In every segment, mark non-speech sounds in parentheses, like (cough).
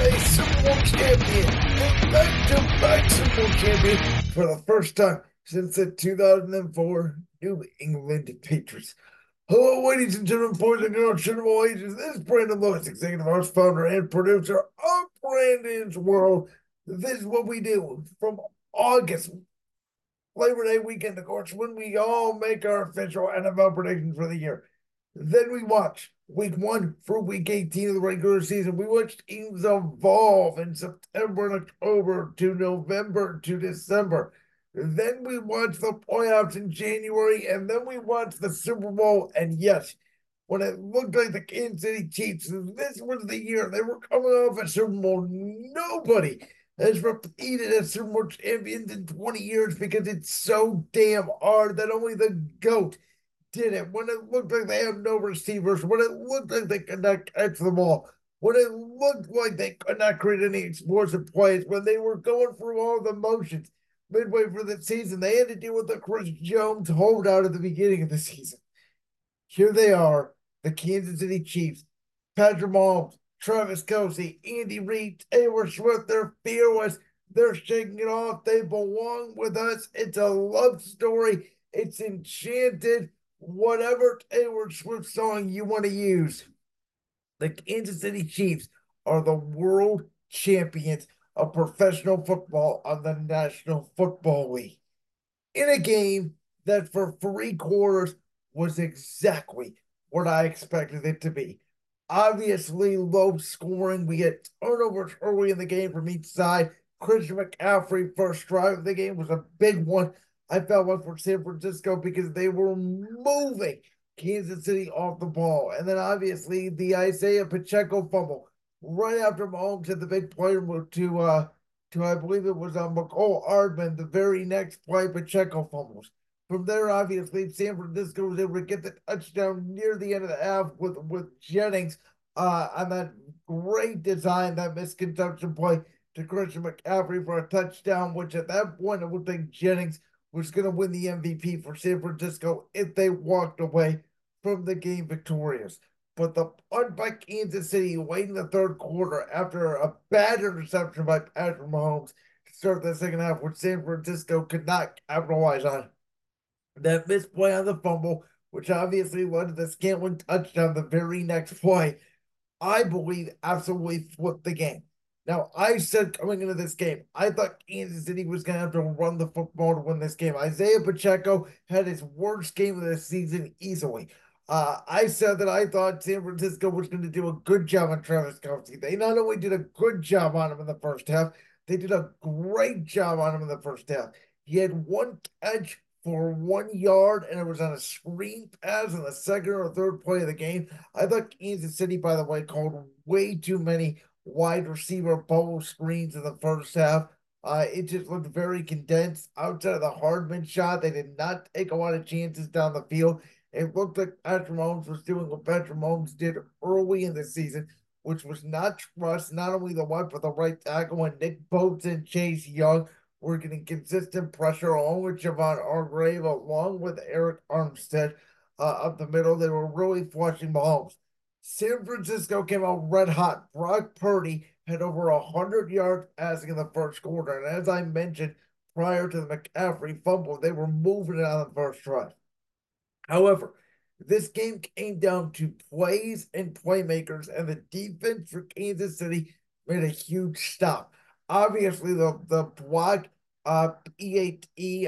a Super Bowl champion, back-to-back Super Bowl champion for the first time since the 2004 New England Patriots. Hello, ladies and gentlemen, boys and girls, children of all ages. This is Brandon Lewis, executive arts founder, and producer of Brandon's World. This is what we do from August, Labor Day weekend, of course, when we all make our official NFL predictions for the year. Then we watch week one through week 18 of the regular season. We watched teams evolve in September and October to November to December. Then we watched the playoffs in January, and then we watched the Super Bowl. And yes, when it looked like the Kansas City Chiefs, this was the year they were coming off a Super Bowl. Nobody has repeated as Super Bowl champions in 20 years because it's so damn hard that only the GOAT did it, when it looked like they had no receivers, when it looked like they could not catch the ball, when it looked like they could not create any explosive plays, when they were going through all the motions midway through the season, they had to deal with the Chris Jones holdout at the beginning of the season. Here they are, the Kansas City Chiefs, Patrick Mahomes, Travis Kelce, Andy Reid, Taylor Swift, they're fearless. They're shaking it off. They belong with us. It's a love story. It's enchanted whatever Taylor Swift song you want to use. The Kansas City Chiefs are the world champions of professional football on the National Football League. In a game that for three quarters was exactly what I expected it to be. Obviously, low scoring. We get turnovers early in the game from each side. Christian McCaffrey, first drive of the game, was a big one. I felt one for San Francisco because they were moving Kansas City off the ball. And then obviously the Isaiah Pacheco fumble right after Mahomes had the big play to uh to I believe it was on uh, Mecole Hardman, the very next play Pacheco fumbles. From there, obviously, San Francisco was able to get the touchdown near the end of the half with with Jennings uh, on that great design, that misconception play to Christian McCaffrey for a touchdown, which at that point I would think Jennings was going to win the MVP for San Francisco if they walked away from the game victorious. But the punt by Kansas City late in the third quarter after a bad interception by Patrick Mahomes to start the second half, which San Francisco could not capitalize on. That misplay on the fumble, which obviously led to the Scantling touchdown the very next play, I believe absolutely flipped the game. Now, I said coming into this game, I thought Kansas City was going to have to run the football to win this game. Isaiah Pacheco had his worst game of the season easily. Uh, I said that I thought San Francisco was going to do a good job on Travis Kelce. They not only did a good job on him in the first half, they did a great job on him in the first half. He had one catch for one yard, and it was on a screen pass in the second or third play of the game. I thought Kansas City, by the way, called way too many wide receiver bubble screens in the first half. Uh, it just looked very condensed. Outside of the Hardman shot, they did not take a lot of chances down the field. It looked like Patrick Mahomes was doing what Patrick Mahomes did early in the season, which was not trust not only the one but the right tackle when Nick Bosa and Chase Young were getting consistent pressure along with Javon Hargrave, along with Arik Armstead uh, up the middle. They were really flushing Mahomes. San Francisco came out red hot. Brock Purdy had over 100 yards passing in the first quarter. And as I mentioned prior to the McCaffrey fumble, they were moving it on the first drive. However, this game came down to plays and playmakers, and the defense for Kansas City made a huge stop. Obviously, the, the block uh, PAT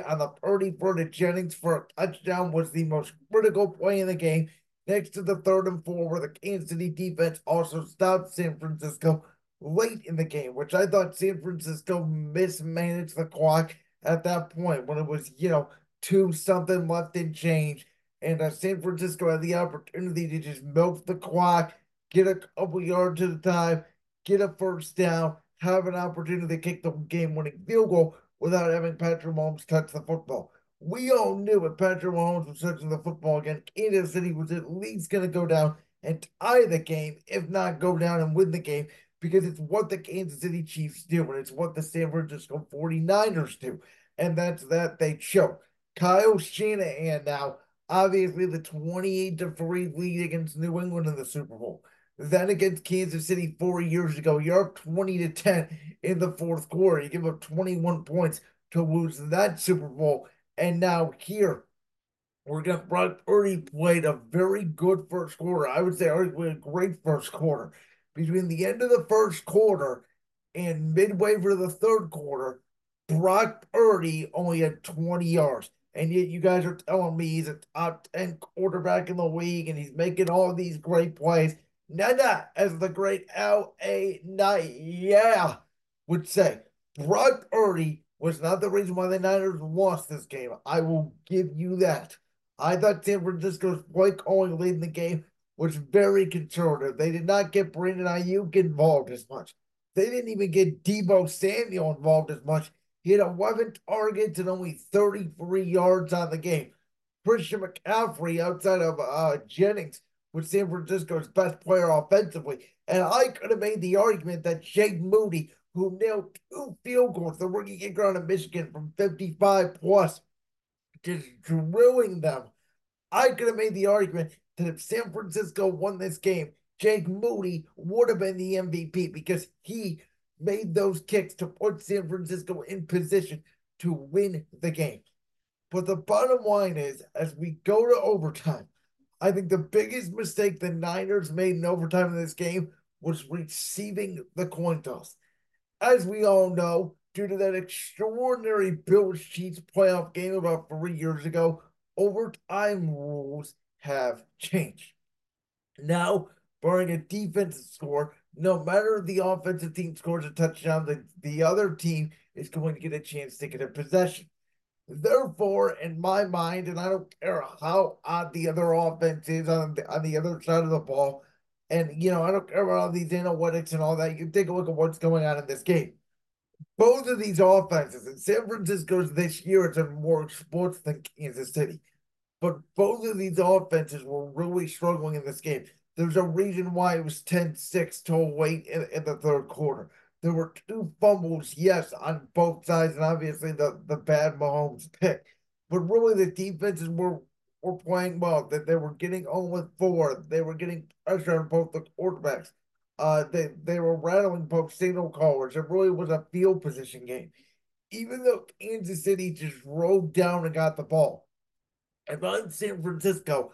on the Purdy for the Jennings for a touchdown was the most critical play in the game next to the third and four, where the Kansas City defense also stopped San Francisco late in the game, which I thought San Francisco mismanaged the clock at that point when it was, you know, two something left in change. And uh, San Francisco had the opportunity to just milk the clock, get a couple yards at a time, get a first down, have an opportunity to kick the game winning field goal without having Patrick Mahomes touch the football we all knew if Patrick Mahomes was touching the football again, Kansas City was at least going to go down and tie the game, if not go down and win the game, because it's what the Kansas City Chiefs do, and it's what the San Francisco 49ers do. And that's that they choke. Kyle Shanahan now, obviously the 28 to 3 lead against New England in the Super Bowl. Then against Kansas City four years ago, you're up 20 to 10 in the fourth quarter. You give up 21 points to lose that Super Bowl. And now here, we're gonna Brock Purdy played a very good first quarter. I would say arguably a great first quarter. Between the end of the first quarter and midway for the third quarter, Brock Purdy only had 20 yards. And yet you guys are telling me he's a top 10 quarterback in the league and he's making all these great plays. Nada, as the great L.A. Knight, yeah, would say, Brock Purdy was not the reason why the Niners lost this game. I will give you that. I thought San Francisco's play calling in the game was very conservative. They did not get Brandon Aiyuk involved as much. They didn't even get Deebo Samuel involved as much. He had 11 targets and only 33 yards on the game. Christian McCaffrey, outside of uh, Jennings, was San Francisco's best player offensively. And I could have made the argument that Jake Moody, who nailed two field goals, the rookie kicker out of Michigan from 55 plus, just drilling them. I could have made the argument that if San Francisco won this game, Jake Moody would have been the MVP because he made those kicks to put San Francisco in position to win the game. But the bottom line is, as we go to overtime, I think the biggest mistake the Niners made in overtime in this game was receiving the coin toss. As we all know, due to that extraordinary Bills Chiefs playoff game about three years ago, overtime rules have changed. Now, barring a defensive score, no matter the offensive team scores a touchdown, the, the other team is going to get a chance to get a possession. Therefore, in my mind, and I don't care how odd the other offense is on the, on the other side of the ball, and you know, I don't care about all these analytics and all that. You take a look at what's going on in this game both of these offenses in San Francisco's this year has been more sports than Kansas City. But both of these offenses were really struggling in this game. There's a reason why it was 10 6 till late in, in the third quarter. There were two fumbles, yes, on both sides, and obviously the, the bad Mahomes pick. But really, the defenses were were playing well. That they were getting on with four. They were getting pressure on both the quarterbacks. Uh, they they were rattling both signal callers. It really was a field position game. Even though Kansas City just rolled down and got the ball, if I'm San Francisco,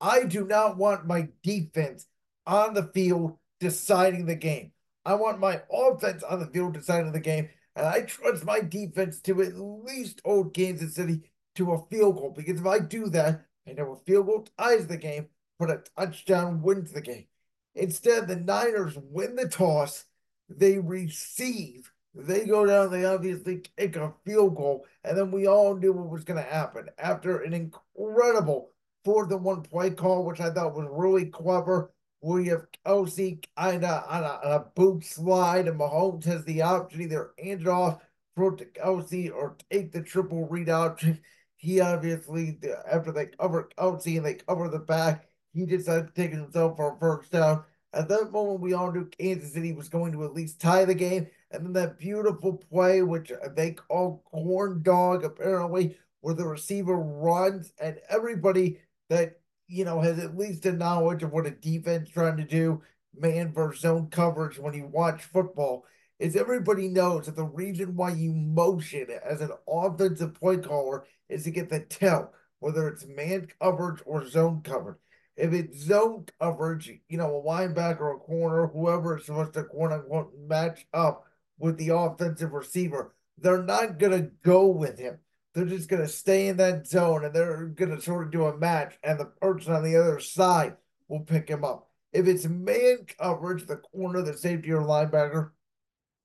I do not want my defense on the field deciding the game. I want my offense on the field deciding the game, and I trust my defense to at least hold Kansas City to a field goal. Because if I do that, I know a field goal ties the game, but a touchdown wins the game. Instead, the Niners win the toss, they receive, they go down, they obviously kick a field goal, and then we all knew what was going to happen after an incredible fourth and one play call, which I thought was really clever. You have Kelce kind of on a, on a boot slide, and Mahomes has the option either hand it off, throw it to Kelce, or take the triple read option. He obviously, after they cover Kelce and they cover the back, he decided to take himself for a first down. At that moment, we all knew Kansas City was going to at least tie the game. And then that beautiful play, which they call corn dog, apparently, where the receiver runs and everybody that you know has at least a knowledge of what a defense trying to do, man versus zone coverage when you watch football, is everybody knows that the reason why you motion as an offensive play caller is to get the tell, whether it's man coverage or zone coverage. If it's zone coverage, you know, a linebacker or a corner, whoever is supposed to quote unquote match up with the offensive receiver, they're not going to go with him. They're just going to stay in that zone and they're going to sort of do a match, and the person on the other side will pick him up. If it's man coverage, the corner, the safety, or linebacker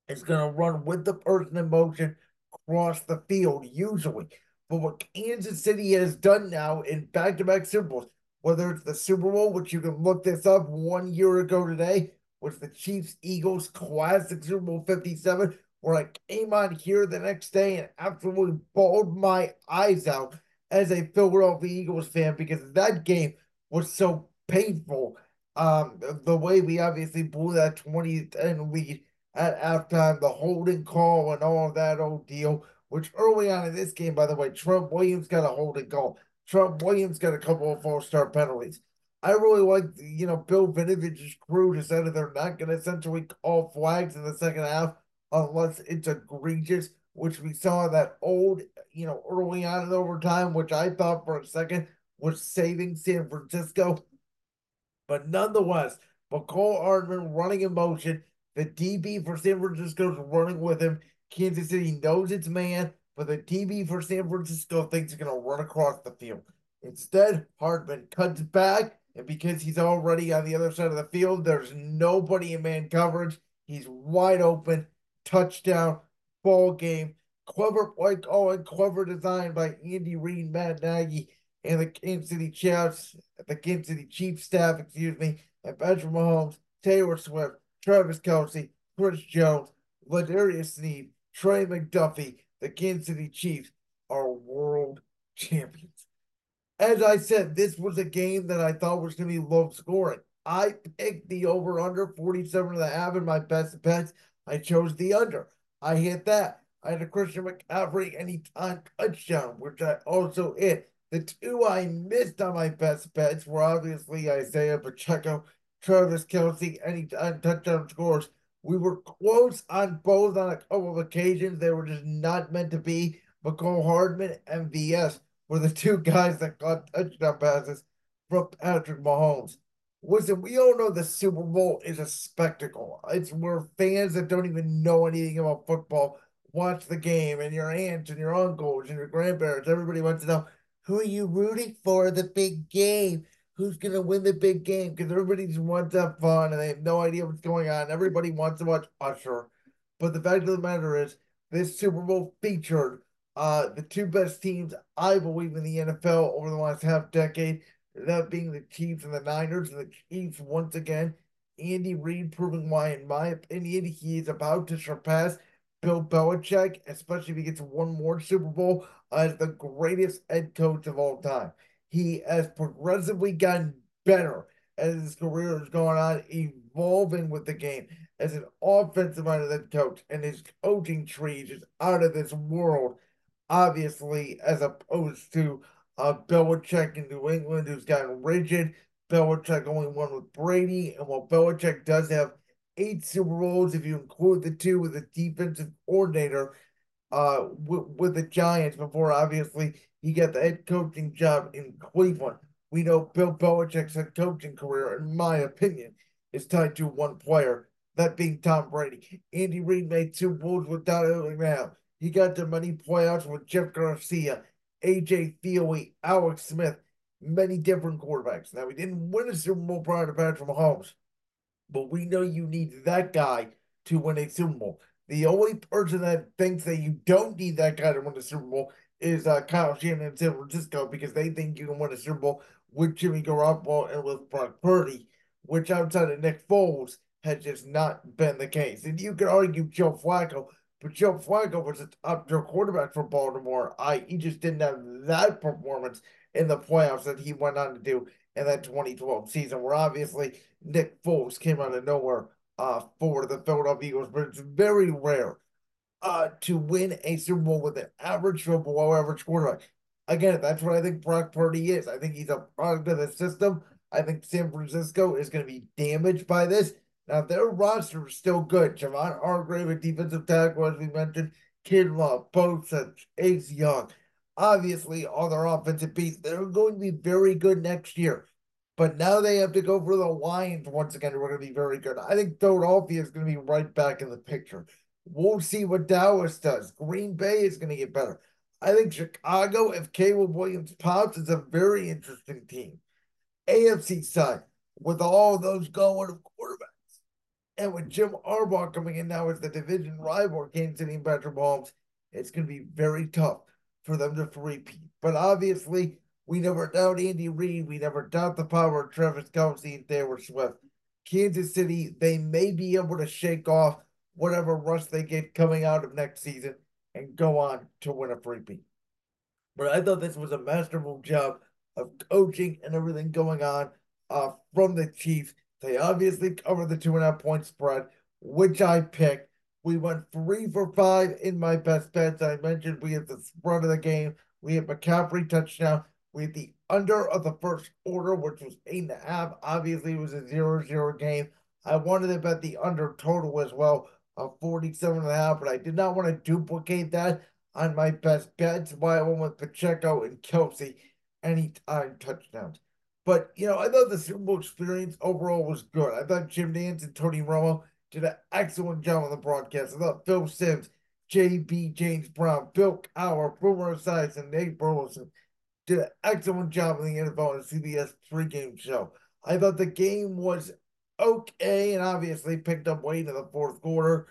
is going to run with the person in motion across the field, usually. But what Kansas City has done now in back to back Super Bowls, whether it's the Super Bowl, which you can look this up one year ago today, was the Chiefs Eagles Classic Super Bowl 57, where I came on here the next day and absolutely bawled my eyes out as a Philadelphia Eagles fan because that game was so painful. Um, the way we obviously blew that 20 10 lead at halftime, the holding call and all that old deal, which early on in this game, by the way, Trent Williams got a holding call. Trent Williams got a couple of false start penalties. I really like, you know, Bill Vinovich's crew decided they're not going to essentially call flags in the second half unless it's egregious, which we saw that old, you know, early on in overtime, which I thought for a second was saving San Francisco. But nonetheless, Mecole Hardman running in motion. The DB for San Francisco is running with him. Kansas City knows it's man, but the DB for San Francisco thinks he's going to run across the field. Instead, Hardman cuts back, and because he's already on the other side of the field, there's nobody in man coverage. He's wide open, touchdown, ball game. Clever like call and clever design by Andy Reid, Matt Nagy, and the Kansas City Chiefs, the Kansas City Chiefs staff, excuse me, and Patrick Mahomes, Taylor Swift, Travis Kelce, Chris Jones, L'Jarius Sneed, Trey McDuffie, the Kansas City Chiefs are world champions. As I said, this was a game that I thought was going to be low scoring. I picked the over under 47 and a half in my best bets. I chose the under. I hit that. I had a Christian McCaffrey anytime touchdown, which I also hit. The two I missed on my best bets were obviously Isaiah Pacheco, Travis Kelce, anytime touchdown scores. We were close on both on a couple of occasions. They were just not meant to be. Mecole Hardman and VS were the two (laughs) guys that got touchdown passes from Patrick Mahomes. Listen, we all know the Super Bowl is a spectacle. It's where fans that don't even know anything about football watch the game, and your aunts and your uncles and your grandparents, everybody wants to know who are you rooting for the big game? Who's going to win the big game? Because everybody just wants to have fun and they have no idea what's going on. Everybody wants to watch Usher. But the fact of the matter is, this Super Bowl featured uh, the two best teams, I believe, in the NFL over the last half decade, that being the Chiefs and the Niners. And the Chiefs, once again, Andy Reid proving why, in my opinion, he is about to surpass Bill Belichick, especially if he gets one more Super Bowl, as the greatest head coach of all time. He has progressively gotten better as his career has gone on, evolving with the game as an offensive minded coach, and his coaching tree is just out of this world obviously, as opposed to uh, Belichick in New England, who's gotten rigid. Belichick only won with Brady, and while Belichick does have eight Super Bowls, if you include the two with the defensive coordinator, uh, with, with the Giants before obviously he got the head coaching job in Cleveland. We know Bill Belichick's head coaching career, in my opinion, is tied to one player, that being Tom Brady. Andy Reid made two Bowls without it now. He got to many playoffs with Jeff Garcia, AJ Feeley, Alex Smith, many different quarterbacks. Now, he didn't win a Super Bowl prior to Patrick Mahomes, but we know you need that guy to win a Super Bowl. The only person that thinks that you don't need that guy to win a Super Bowl is uh, Kyle Shanahan in San Francisco because they think you can win a Super Bowl with Jimmy Garoppolo and with Brock Purdy, which outside of Nick Foles has just not been the case. And you could argue Joe Flacco but Joe Flacco was a top tier quarterback for Baltimore. I he just didn't have that performance in the playoffs that he went on to do in that 2012 season, where obviously Nick Foles came out of nowhere uh, for the Philadelphia Eagles. But it's very rare uh, to win a Super Bowl with an average or below average quarterback. Again, that's what I think Brock Purdy is. I think he's a product of the system. I think San Francisco is going to be damaged by this. Now, their roster is still good. Javon Hargrave, a defensive tackle, as we mentioned, Kinlaw, Bosa, Ace Young. Obviously, all their offensive pieces, they're going to be very good next year. But now they have to go for the Lions once again, who are going to be very good. I think Philadelphia is going to be right back in the picture. We'll see what Dallas does. Green Bay is going to get better. I think Chicago, if Caleb Williams pops, is a very interesting team. AFC side, with all those going of quarterbacks and with Jim Harbaugh coming in now as the division rival, Kansas City and Patrick Mahomes, it's going to be very tough for them to repeat. But obviously, we never doubt Andy Reid. We never doubt the power of Travis Kelce and Taylor Swift. Kansas City, they may be able to shake off whatever rush they get coming out of next season and go on to win a freebie. But I thought this was a masterful job of coaching and everything going on uh, from the Chiefs they obviously covered the two and a half point spread, which I picked. We went three for five in my best bets. I mentioned we had the spread of the game. We had McCaffrey touchdown. We had the under of the first order, which was eight and a half. Obviously, it was a zero zero game. I wanted to bet the under total as well of 47 and a half, but I did not want to duplicate that on my best bets. Why I went with Pacheco and Kelce anytime touchdowns. But you know, I thought the Super Bowl experience overall was good. I thought Jim Nantz and Tony Romo did an excellent job on the broadcast. I thought Phil Simms, JB James Brown, Bill Cowher, Boomer Esiason, and Nate Burleson did an excellent job in the NFL and CBS pregame show. I thought the game was okay and obviously picked up weight in the fourth quarter.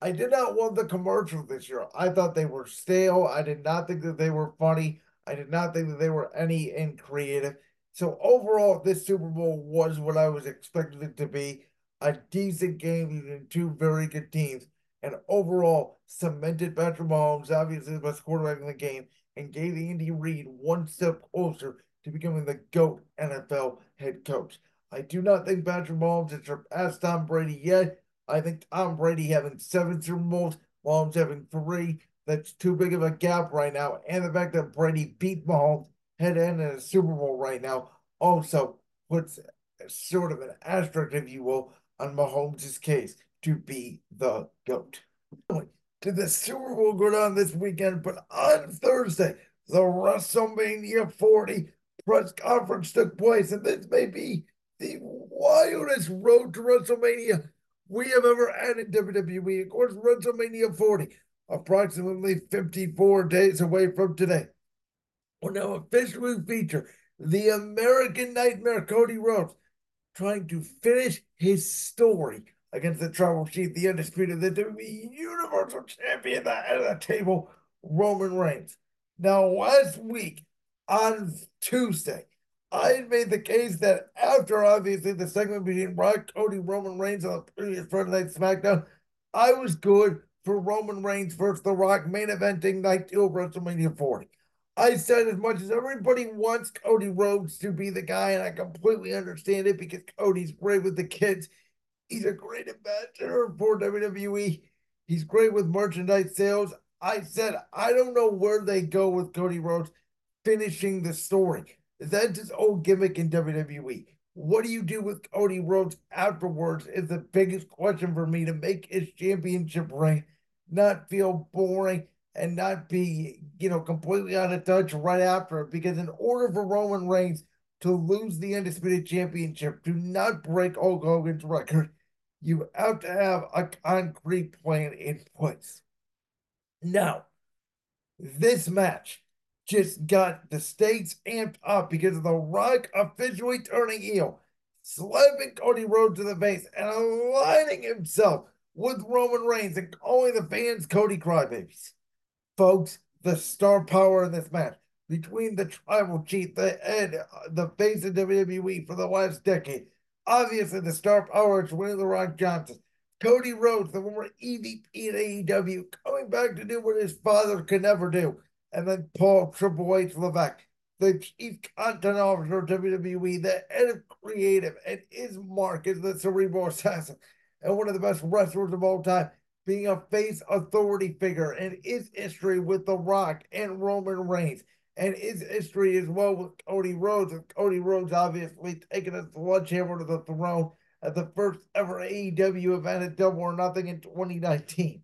I did not want the commercials this year. I thought they were stale. I did not think that they were funny. I did not think that they were any in creative. So overall, this Super Bowl was what I was expecting it to be. A decent game between two very good teams. And overall, cemented Patrick Mahomes, obviously the best quarterback in the game, and gave Andy Reid one step closer to becoming the GOAT NFL head coach. I do not think Patrick Mahomes has surpassed Tom Brady yet. I think Tom Brady having seven Super Bowls, Mahomes having three. That's too big of a gap right now. And the fact that Brady beat Mahomes head end in a Super Bowl right now also puts sort of an asterisk, if you will, on Mahomes' case to be the GOAT. Did the Super Bowl go down this weekend? But on Thursday, the WrestleMania 40 press conference took place, and this may be the wildest road to WrestleMania we have ever had in WWE. Of course, WrestleMania 40, approximately 54 days away from today, will now officially feature the American Nightmare Cody Rhodes trying to finish his story against the Tribal Chief, the undisputed, the WWE Universal Champion, at the the table, Roman Reigns. Now, last week on Tuesday, I made the case that after obviously the segment between Rock, Cody, Roman Reigns on the previous Friday Night SmackDown, I was good for Roman Reigns versus The Rock main eventing night two of WrestleMania 40. I said as much as everybody wants Cody Rhodes to be the guy, and I completely understand it because Cody's great with the kids. He's a great ambassador for WWE. He's great with merchandise sales. I said I don't know where they go with Cody Rhodes finishing the story. That's his old gimmick in WWE. What do you do with Cody Rhodes afterwards is the biggest question for me to make his championship reign not feel boring and not be, you know, completely out of touch right after. Because in order for Roman Reigns to lose the Undisputed Championship, to not break Hulk Hogan's record, you have to have a concrete plan in place. Now, this match just got the stakes amped up because of The Rock officially turning heel, slapping Cody Rhodes to the face, and aligning himself with Roman Reigns and calling the fans Cody Crybabies. Folks, the star power in this match between the tribal chief, the head, uh, the face of WWE for the last decade. Obviously, the star power is Winnie The Rock Johnson. Cody Rhodes, the former EVP at AEW, coming back to do what his father could never do and then Paul Triple H Levesque, the chief content officer of WWE, the head of creative, and his mark is the cerebral assassin, and one of the best wrestlers of all time, being a face authority figure, and his history with The Rock and Roman Reigns, and his history as well with Cody Rhodes, and Cody Rhodes obviously taking a sledgehammer to the throne at the first ever AEW event at Double or Nothing in 2019.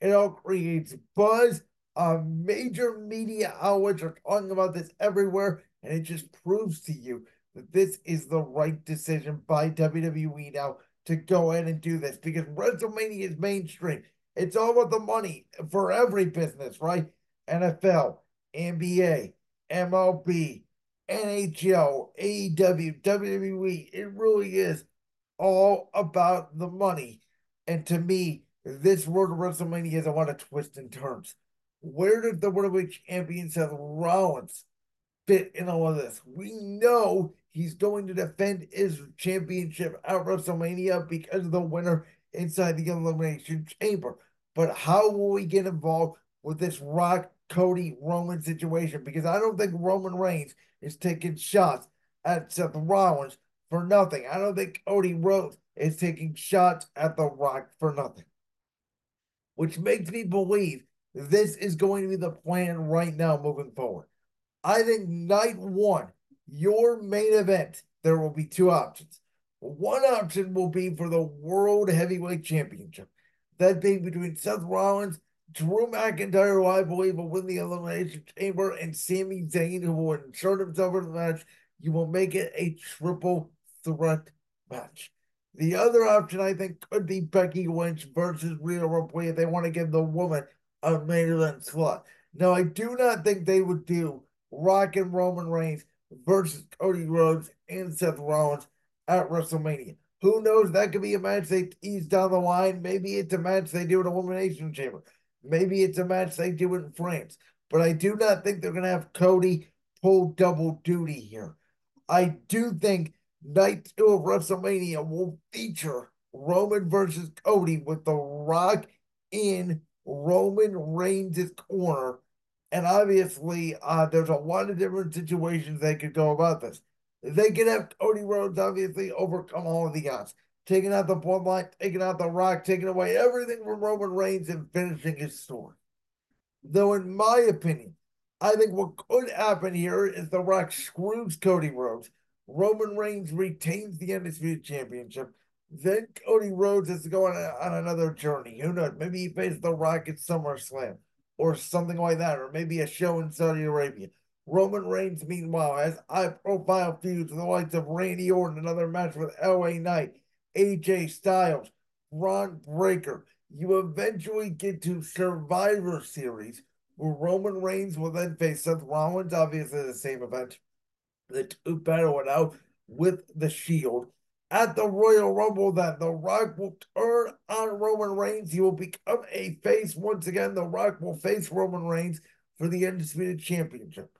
It all creates buzz uh, major media outlets are talking about this everywhere, and it just proves to you that this is the right decision by WWE now to go ahead and do this because WrestleMania is mainstream. It's all about the money for every business, right? NFL, NBA, MLB, NHL, AEW, WWE. It really is all about the money. And to me, this word WrestleMania is a lot of twists and turns. Where did the World Champion Seth Rollins fit in all of this? We know he's going to defend his championship at WrestleMania because of the winner inside the Elimination Chamber. But how will we get involved with this Rock Cody Roman situation? Because I don't think Roman Reigns is taking shots at Seth Rollins for nothing. I don't think Cody Rhodes is taking shots at The Rock for nothing. Which makes me believe this is going to be the plan right now moving forward. I think night one, your main event, there will be two options. One option will be for the World Heavyweight Championship, that being between Seth Rollins, Drew McIntyre, who I believe will win the Elimination Chamber, and Sami Zayn, who will insert himself in the match. You will make it a triple threat match. The other option I think could be Becky Lynch versus Rhea Ripley if they want to give the woman a main event slot. Now, I do not think they would do Rock and Roman Reigns versus Cody Rhodes and Seth Rollins at WrestleMania. Who knows? That could be a match they ease down the line. Maybe it's a match they do in Elimination Chamber. Maybe it's a match they do in France. But I do not think they're going to have Cody pull double duty here. I do think night two of WrestleMania will feature Roman versus Cody with The Rock in Roman Reigns' corner. And obviously, uh, there's a lot of different situations they could go about this. They could have Cody Rhodes obviously overcome all of the odds, taking out the bloodline, taking out the Rock, taking away everything from Roman Reigns and finishing his story. Though, in my opinion, I think what could happen here is The Rock screws Cody Rhodes Roman Reigns retains the Undisputed Championship. Then Cody Rhodes has to go on, on another journey. Who knows? Maybe he faces The Rock at SummerSlam or something like that, or maybe a show in Saudi Arabia. Roman Reigns, meanwhile, has high profile feuds with the likes of Randy Orton, another match with LA Knight, AJ Styles, Bron Breakker. You eventually get to Survivor Series, where Roman Reigns will then face Seth Rollins, obviously the same event the two battle it out with the Shield. At the Royal Rumble, that The Rock will turn on Roman Reigns. He will become a face once again. The Rock will face Roman Reigns for the Undisputed Championship.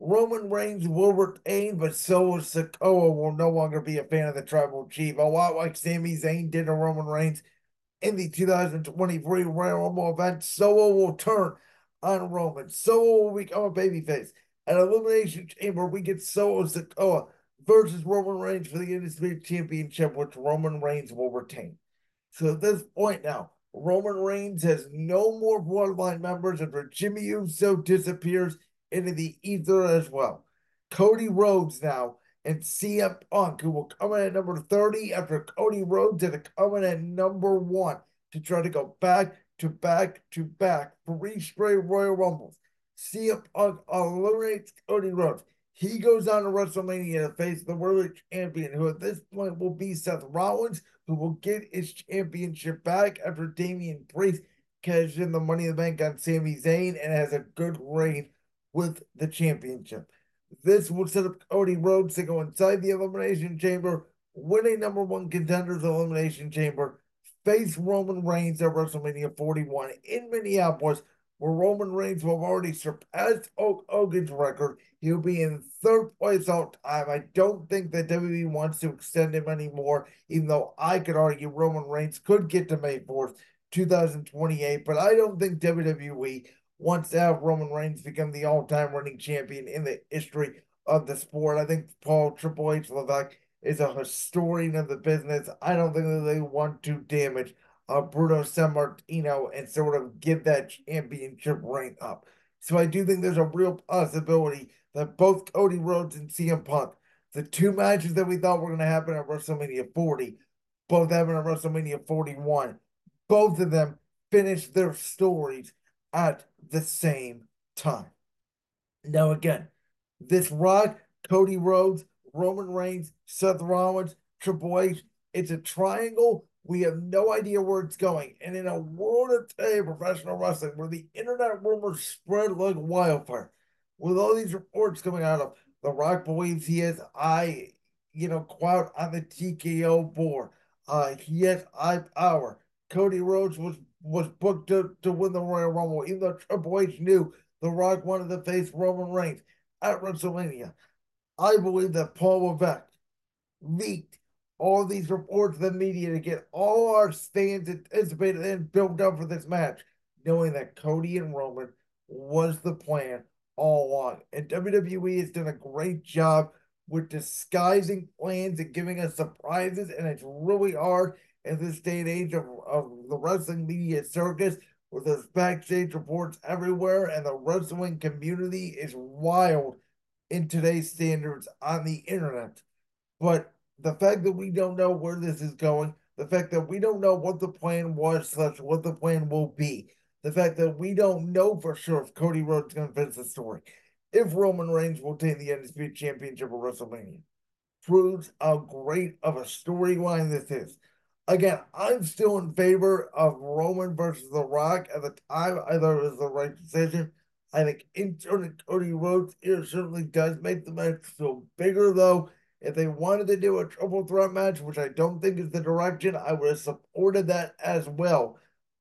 Roman Reigns will retain, but Solo Sikoa will no longer be a fan of the Tribal Chief. A lot like Sami Zayn did to Roman Reigns in the 2023 Royal Rumble event. Solo will turn on Roman. Solo will become a babyface. At Elimination Chamber, we get Solo Sikoa versus Roman Reigns for the Undisputed Championship, which Roman Reigns will retain. So at this point now, Roman Reigns has no more bloodline members, and Jimmy Uso disappears into the ether as well. Cody Rhodes now and CM Punk, who will come in at number 30 after Cody Rhodes had come in at number one to try to go back to back to back three straight Royal Rumbles. CM Punk eliminates Cody Rhodes. He goes on to WrestleMania to face the world champion, who at this point will be Seth Rollins, who will get his championship back after Damian Priest cashes in the Money in the Bank on Sami Zayn and has a good reign with the championship. This will set up Cody Rhodes to go inside the Elimination Chamber, win a number one contenders Elimination Chamber, face Roman Reigns at WrestleMania 41 in Minneapolis where Roman Reigns will have already surpassed Hulk Hogan's record. He'll be in third place all time. I don't think that WWE wants to extend him anymore, even though I could argue Roman Reigns could get to May 4th, 2028. But I don't think WWE to have Roman Reigns become the all time running champion in the history of the sport. I think Paul Triple H Levesque is a historian of the business. I don't think that they want to damage uh, Bruno Sammartino and sort of give that championship reign up. So I do think there's a real possibility that both Cody Rhodes and CM Punk, the two matches that we thought were going to happen at WrestleMania 40, both happen at WrestleMania 41, both of them finish their stories at the same time. Now, again, this Rock, Cody Rhodes, Roman Reigns, Seth Rollins, Triple H, it's a triangle we have no idea where it's going. And in a world of today, professional wrestling, where the internet rumors spread like wildfire, with all these reports coming out of The Rock believes he has eye, you know, quote on the TKO board. Uh, he has eye power. Cody Rhodes was was booked to, to win the Royal Rumble, even though Triple H knew The Rock wanted to face Roman Reigns at WrestleMania. I believe that Paul Levesque leaked all these reports to the media to get all our fans anticipated and built up for this match, knowing that Cody and Roman was the plan all along. And WWE has done a great job with disguising plans and giving us surprises, and it's really hard in this day and age of, of the wrestling media circus with those backstage reports everywhere, and the wrestling community is wild in today's standards on the internet. But the fact that we don't know where this is going, the fact that we don't know what the plan was, slash what the plan will be, the fact that we don't know for sure if Cody Rhodes going to finish the story, if Roman Reigns will take the Undisputed Championship of WrestleMania, proves how great of a storyline this is. Again, I'm still in favor of Roman versus The Rock. At the time, I thought it was the right decision. I think inserting Cody Rhodes here certainly does make the match feel bigger, though. If they wanted to do a triple threat match, which I don't think is the direction, I would have supported that as well.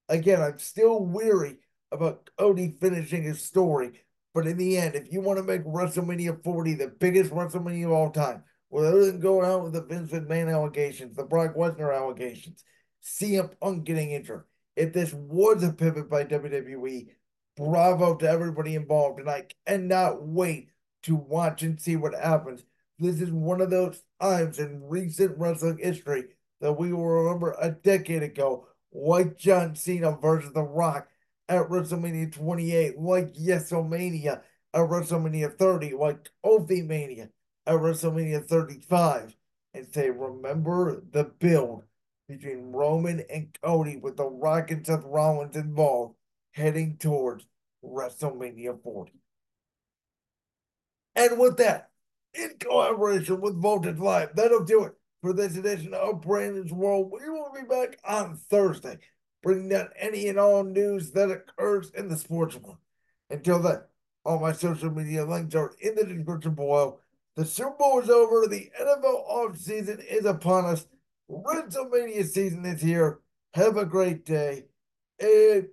Again, I'm still weary about Cody finishing his story. But in the end, if you want to make WrestleMania 40 the biggest WrestleMania of all time, with everything going on with the Vince McMahon allegations, the Brock Lesnar allegations, CM Punk getting injured, if this was a pivot by WWE, bravo to everybody involved. And I cannot wait to watch and see what happens. This is one of those times in recent wrestling history that we will remember a decade ago, like John Cena versus The Rock at WrestleMania 28, like YesOmania at WrestleMania 30, like Kofi Mania at WrestleMania 35, and say, remember the build between Roman and Cody with The Rock and Seth Rollins involved heading towards WrestleMania 40. And with that, in collaboration with Voltage Live, that'll do it for this edition of Brandon's World. We will be back on Thursday, bringing down any and all news that occurs in the sports world. Until then, all my social media links are in the description below. The Super Bowl is over. The NFL offseason is upon us. WrestleMania season is here. Have a great day. And